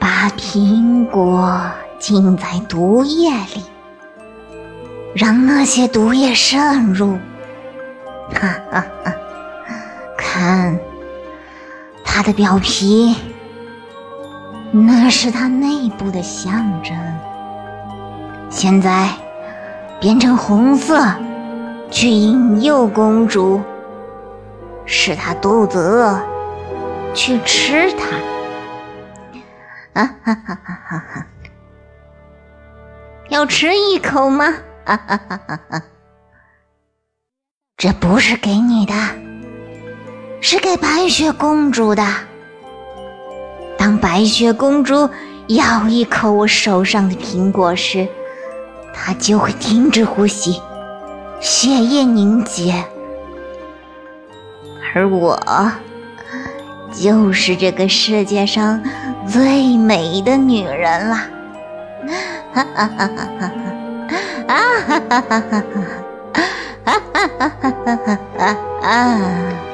把苹果浸在毒液里，让那些毒液渗入。哈哈哈！看它的表皮，那是它内部的象征。现在变成红色，去引诱公主，使他肚子饿，去吃它。啊哈哈哈哈哈！要吃一口吗？啊哈哈哈哈！这不是给你的，是给白雪公主的。当白雪公主咬一口我手上的苹果时，她就会停止呼吸，血液凝结，而我。就是这个世界上最美的女人了，哈哈哈哈哈哈！啊哈哈哈哈哈！啊哈哈哈哈哈！啊！